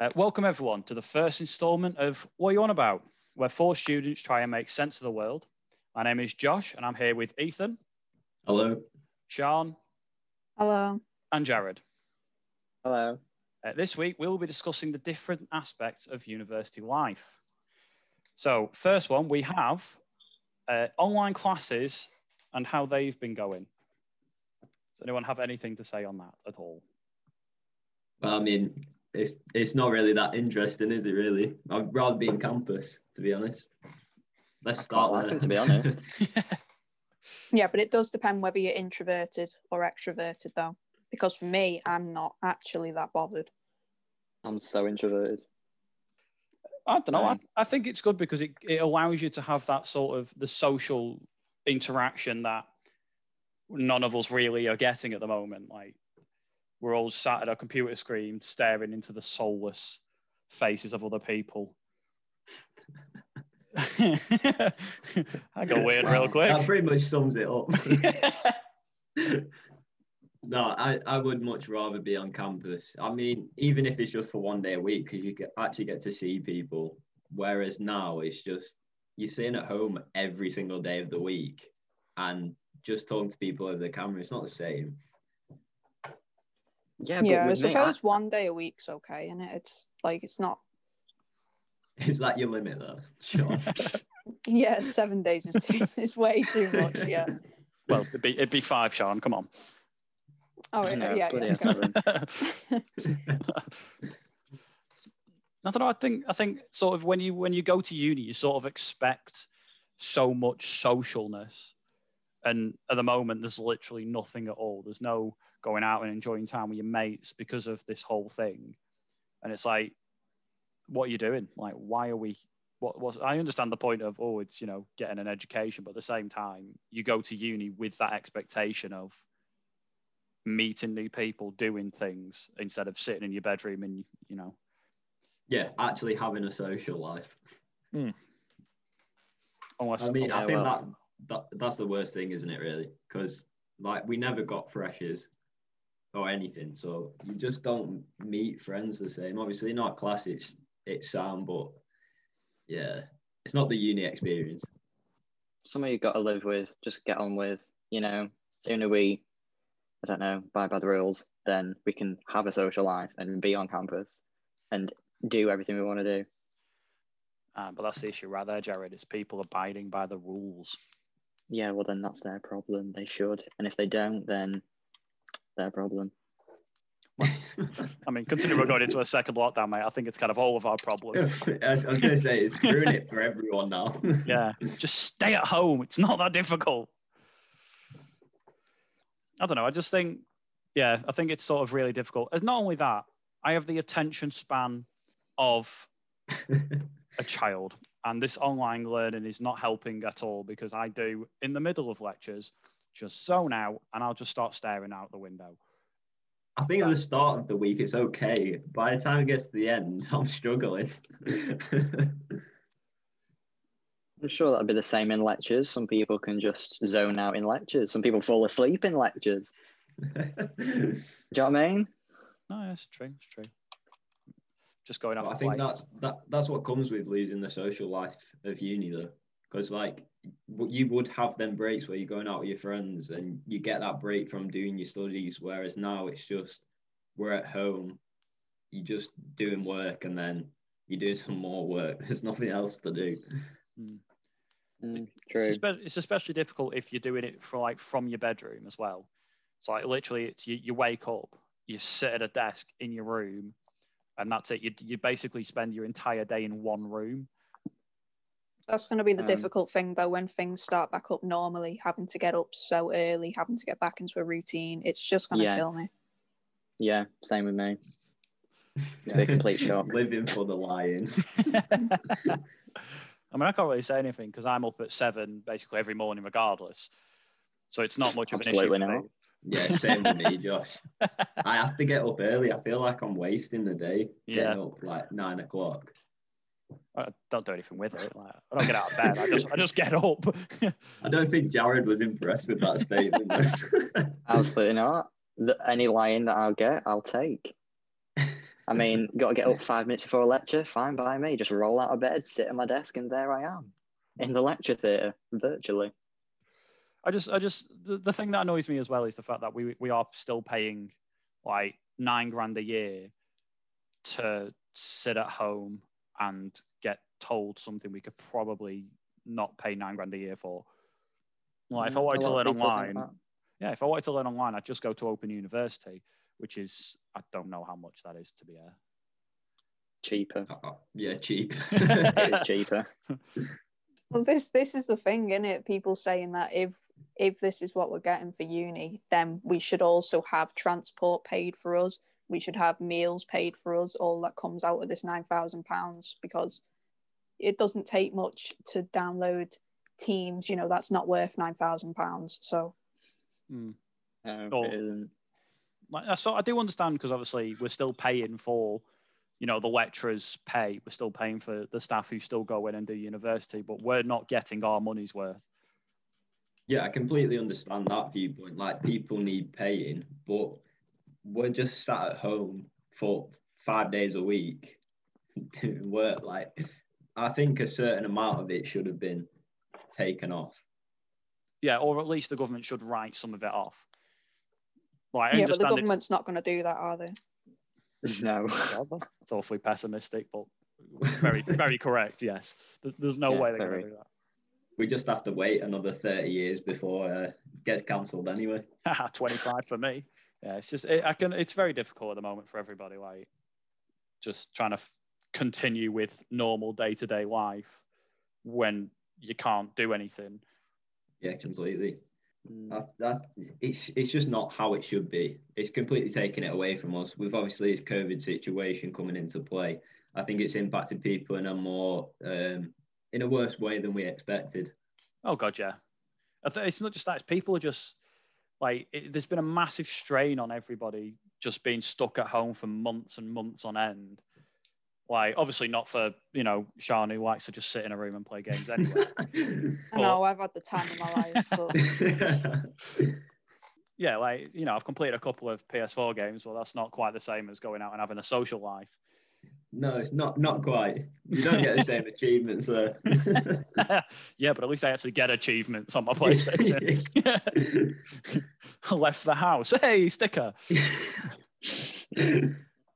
Uh, welcome everyone to the first instalment of What are You On About, where four students try and make sense of the world. My name is Josh, and I'm here with Ethan, Hello. Sean, Hello. and Jared. Hello. Uh, this week, we'll be discussing the different aspects of university life. So, first one, we have uh, online classes and how they've been going. Does anyone have anything to say on that at all? Well, I mean, it's it's not really that interesting, is it? Really, I'd rather be in campus, to be honest. Let's start quite there. it, to be honest. Yeah, but it does depend whether you're introverted or extroverted, though. Because for me, I'm not actually that bothered. I'm so introverted. I don't know. I, I think it's good because it, it allows you to have that sort of the social interaction that none of us really are getting at the moment. Like we're all sat at a computer screen staring into the soulless faces of other people. I got weird real quick. That pretty much sums it up. no, I, I would much rather be on campus. I mean, even if it's just for one day a week, because you get, actually get to see people. Whereas now it's just you're sitting at home every single day of the week and just talking to people over the camera. It's not the same. Yeah, yeah, I but with me, I- suppose one day a week's okay, and it? it's like it's not. Is that your limit, though? Sure. Yeah, seven days is too, is way too much. Yeah. well, it'd be, it'd be five, Sean. Come on. Oh I yeah, know, yeah. yeah, okay. seven. I don't know. I think I think sort of when you when you go to uni, you sort of expect so much socialness, and at the moment, there's literally nothing at all. There's no going out and enjoying time with your mates because of this whole thing, and it's like, what are you doing? Like, why are we? What was? I understand the point of oh, it's you know getting an education, but at the same time, you go to uni with that expectation of meeting new people, doing things instead of sitting in your bedroom and you know yeah, actually having a social life. Hmm. unless I mean, I think well- that, that that's the worst thing, isn't it? Really, because like we never got freshers or anything, so you just don't meet friends the same. Obviously, not class, it's it's sound, but yeah, it's not the uni experience. Somebody you got to live with, just get on with. You know, sooner we, I don't know, abide by the rules, then we can have a social life and be on campus and do everything we want to do. Uh, but that's the issue right there, Jared, is people abiding by the rules. Yeah, well, then that's their problem. They should. And if they don't, then their problem. I mean, considering we're going into a second lockdown, mate, I think it's kind of all of our problems. I was, was gonna say it's ruining it for everyone now. Yeah, just stay at home. It's not that difficult. I don't know. I just think, yeah, I think it's sort of really difficult. And not only that, I have the attention span of a child. And this online learning is not helping at all because I do, in the middle of lectures, just zone out and I'll just start staring out the window. I think at the start of the week it's okay. By the time it gets to the end, I'm struggling. I'm sure that'd be the same in lectures. Some people can just zone out in lectures. Some people fall asleep in lectures. Do you know what I mean? No, that's true. It's true. Just going off. But I think play. that's that that's what comes with losing the social life of uni though, because like you would have them breaks where you're going out with your friends and you get that break from doing your studies, whereas now it's just we're at home, you're just doing work and then you do some more work. There's nothing else to do. Mm, It's, true. espe- it's especially difficult if you're doing it for like from your bedroom as well. So like literally, it's you, you wake up, you sit at a desk in your room, and that's it. You, you basically spend your entire day in one room. That's going to be the Um, difficult thing, though, when things start back up normally, having to get up so early, having to get back into a routine. It's just going to Yes. kill me. Yeah, same with me. Be a complete shock. Living for the lion. I mean, I can't really say anything because I'm up at seven basically every morning, regardless. So it's not much of an Absolutely issue. for not. me. Yeah, same with me, Josh. I have to get up early. I feel like I'm wasting the day Yeah. getting up like nine o'clock. I don't do anything with it. Like, I don't get out of bed. I just, I just get up. I don't think Jared was impressed with that statement. Absolutely not. The, any lion that I'll get, I'll take. I mean, got to get up five minutes before a lecture. Fine by me. Just roll out of bed, sit at my desk, and there I am in the lecture theatre virtually. I just, I just, the, the thing that annoys me as well is the fact that we we are still paying like nine grand a year to sit at home and get told something we could probably not pay nine grand a year for. Like if I Mm, wanted to learn of people think online, yeah, if I wanted to learn online, I'd just go to Open University, which is I don't know how much that is to be a cheaper. Uh, yeah, cheap. It is cheaper. Well, this this is the thing, isn't it? People saying that if if this is what we're getting for uni, then we should also have transport paid for us. We should have meals paid for us. All that comes out of this nine thousand pounds because it doesn't take much to download Teams. You know that's not worth nine thousand pounds. So. Hmm. No, Oh. it isn't. like so I do understand because obviously we're still paying for, you know, the lecturers' pay. We're still paying for the staff who still go in and do university, but we're not getting our money's worth. Yeah, I completely understand that viewpoint. Like people need paying, but we're just sat at home for five days a week doing work. Like I think a certain amount of it should have been taken off. Yeah, or at least the government should write some of it off. Like, yeah, but the government's not going to do that, are they? No. Well, that's awfully pessimistic, but very, very correct. Yes, there's no Yeah, way they're going to do that. We just have to wait another 30 years before uh, it gets cancelled anyway. 25 for me. Yeah, it's just it, I can. It's very difficult at the moment for everybody. Like, just trying to f- continue with normal day to day life when you can't do anything. Yeah, completely. Mm. That, that it's it's just not how it should be. It's completely taken it away from us. With obviously this COVID situation coming into play, I think it's impacted people in a more um, in a worse way than we expected. Oh god, yeah. I th- It's not just that. It's people are just like it, there's been a massive strain on everybody just being stuck at home for months and months on end. Like obviously not for you know Sean who likes to just sit in a room and play games anyway. I know I've had the time of my life, but yeah, like you know I've completed a couple of PS4 games. Well, that's not quite the same as going out and having a social life. no, it's not not quite. You don't get the same achievements there. yeah, but at least I actually get achievements on my PlayStation. I left the house. Hey, sticker.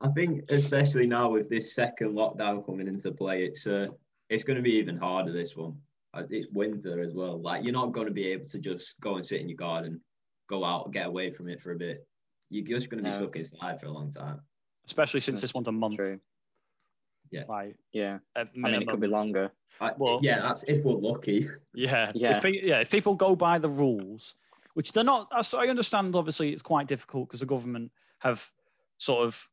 I think especially now with this second lockdown coming into play, it's uh, it's going to be even harder. This one, Uh, it's winter as well. Like you're not going to be able to just go and sit in your garden, go out, get away from it for a bit. You're just going to be No. stuck inside for a long time. Especially since That's this one's a month. True. Like Yeah. at I mean, it could be longer. I, Well- yeah, that's if we're lucky. Yeah, Yeah. If, yeah. If people go by the rules, which they're not, I understand. Obviously, it's quite difficult because the government have sort of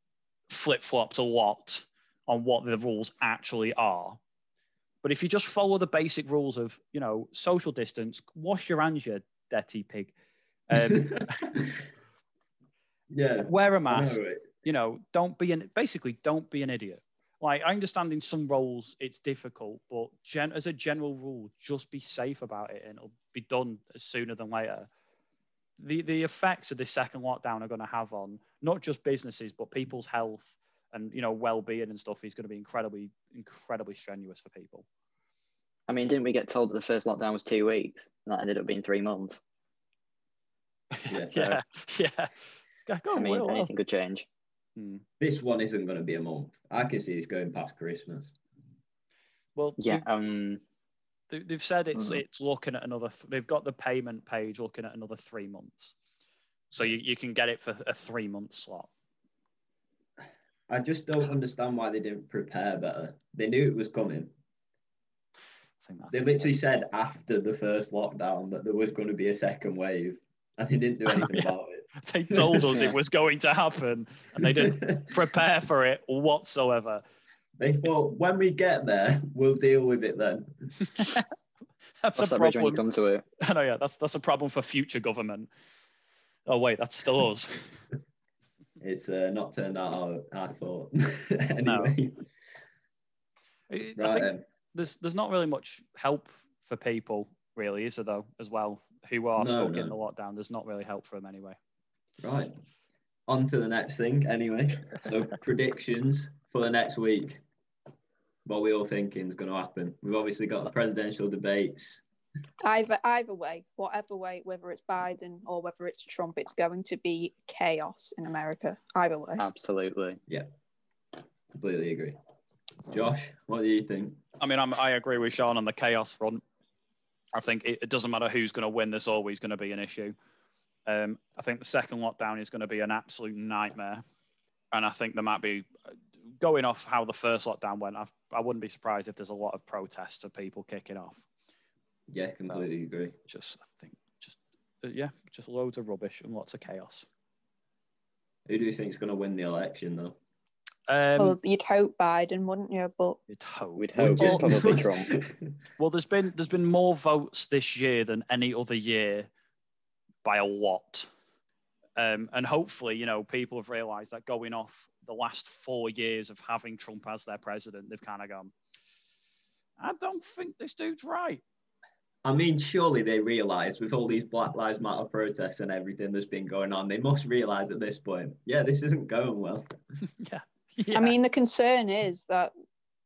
flip flopped a lot on what the rules actually are. But if you just follow the basic rules of, you know, social distance, wash your hands, you dirty pig, um, yeah, wear a mask, know you know, don't be an basically don't be an idiot. Like I understand in some roles it's difficult, but gen- as a general rule, just be safe about it and it'll be done sooner than later. The the effects of this second lockdown are going to have on not just businesses but people's health and you know well-being and stuff is going to be incredibly incredibly strenuous for people. I mean, didn't we get told that the first lockdown was two weeks? And that ended up being three months. Yeah, yeah, yeah. It's I mean, well, well. anything could change. Hmm. This one isn't going to be a month. I can see this going past Christmas. Well, Yeah. they've- Um. They- they've said it's Mhm. it's looking at another. th- They've got the payment page looking at another three months, so you, you can get it for a three month slot. I just don't understand why they didn't prepare better. They knew it was coming. I think that's They it. literally said after the first lockdown that there was going to be a second wave, and they didn't do anything Yeah. about it. They told us it was going to happen, and they didn't prepare for it whatsoever. They thought when we get there, we'll deal with it then. that's Cross a that bridge when you come to it. I know, yeah, that's that's a problem for future government. Oh wait, that's still us. It's uh, not turned out how I thought. anyway, I I right. think um, there's there's not really much help for people, really, is there though? As well, who are No, stuck no. in the lockdown, there's not really help for them anyway. Right. on to the next thing anyway. So predictions for the next week. What we all thinking is going to happen. We've obviously got the presidential debates. Either either way, whatever way, whether it's Biden or whether it's Trump, it's going to be chaos in America. Either way. Absolutely. Yeah. Completely agree. Josh, what do you think? I mean, I'm, I agree with Sean on the chaos front. I think it, it doesn't matter who's going to win. There's always going to be an issue. Um, I think the second lockdown is going to be an absolute nightmare, and I think there might be going off how the first lockdown went. I, I wouldn't be surprised if there's a lot of protests of people kicking off. Yeah, completely agree. Just, I think, just uh, yeah, just loads of rubbish and lots of chaos. Who do you think is going to win the election though? Um, well, you'd hope Biden, wouldn't you? But you'd hope. We'd hope you? it's probably Trump. Well, there's been there's been more votes this year than any other year by a lot. Um, and hopefully, you know, people have realised that going off the last four years of having Trump as their president, they've kind of gone, I don't think this dude's right. I mean, surely they realise with all these Black Lives Matter protests and everything that's been going on, they must realise at this point, yeah, this isn't going well. yeah. yeah. I mean, the concern is that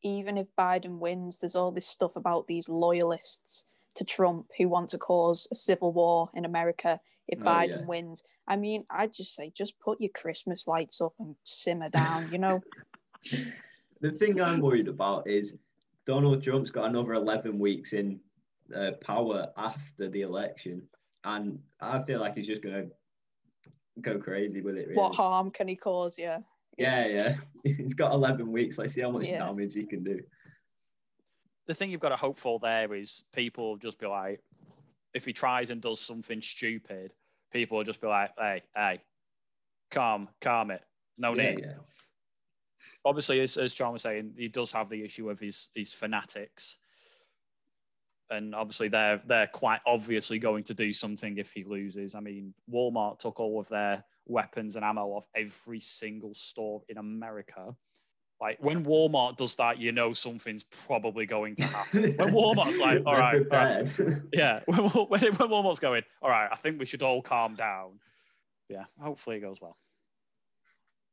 even if Biden wins, there's all this stuff about these loyalists to Trump who want to cause a civil war in America if Oh, Biden yeah. wins. I mean, I'd just say just put your Christmas lights up and simmer down, you know? The thing I'm worried about is Donald Trump's got another 11 weeks in uh, power after the election. And I feel like he's just going to go crazy with it. Really. What harm can he cause you? Yeah, yeah. he's got 11 weeks. Let's see how much Yeah. damage he can do. the thing you've got to hope for there is people just be like, if he tries and does something stupid, people will just be like, hey, hey, calm, calm it. No Yeah, need. yeah. Obviously, as, as John was saying, he does have the issue of his his fanatics. And obviously, they're they're quite obviously going to do something if he loses. I mean, Walmart took all of their weapons and ammo off every single store in America. Like when Walmart does that, you know something's probably going to happen. When Walmart's like, all They're right, all right. Yeah, when, when, when Walmart's going, all right, I think we should all calm down. Yeah, hopefully it goes well.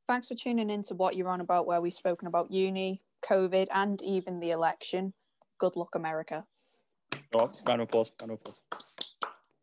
Thanks for tuning in to what you're on about, where we've spoken about uni, COVID, and even the election. Good luck, America. Oh, round of applause. Round of applause.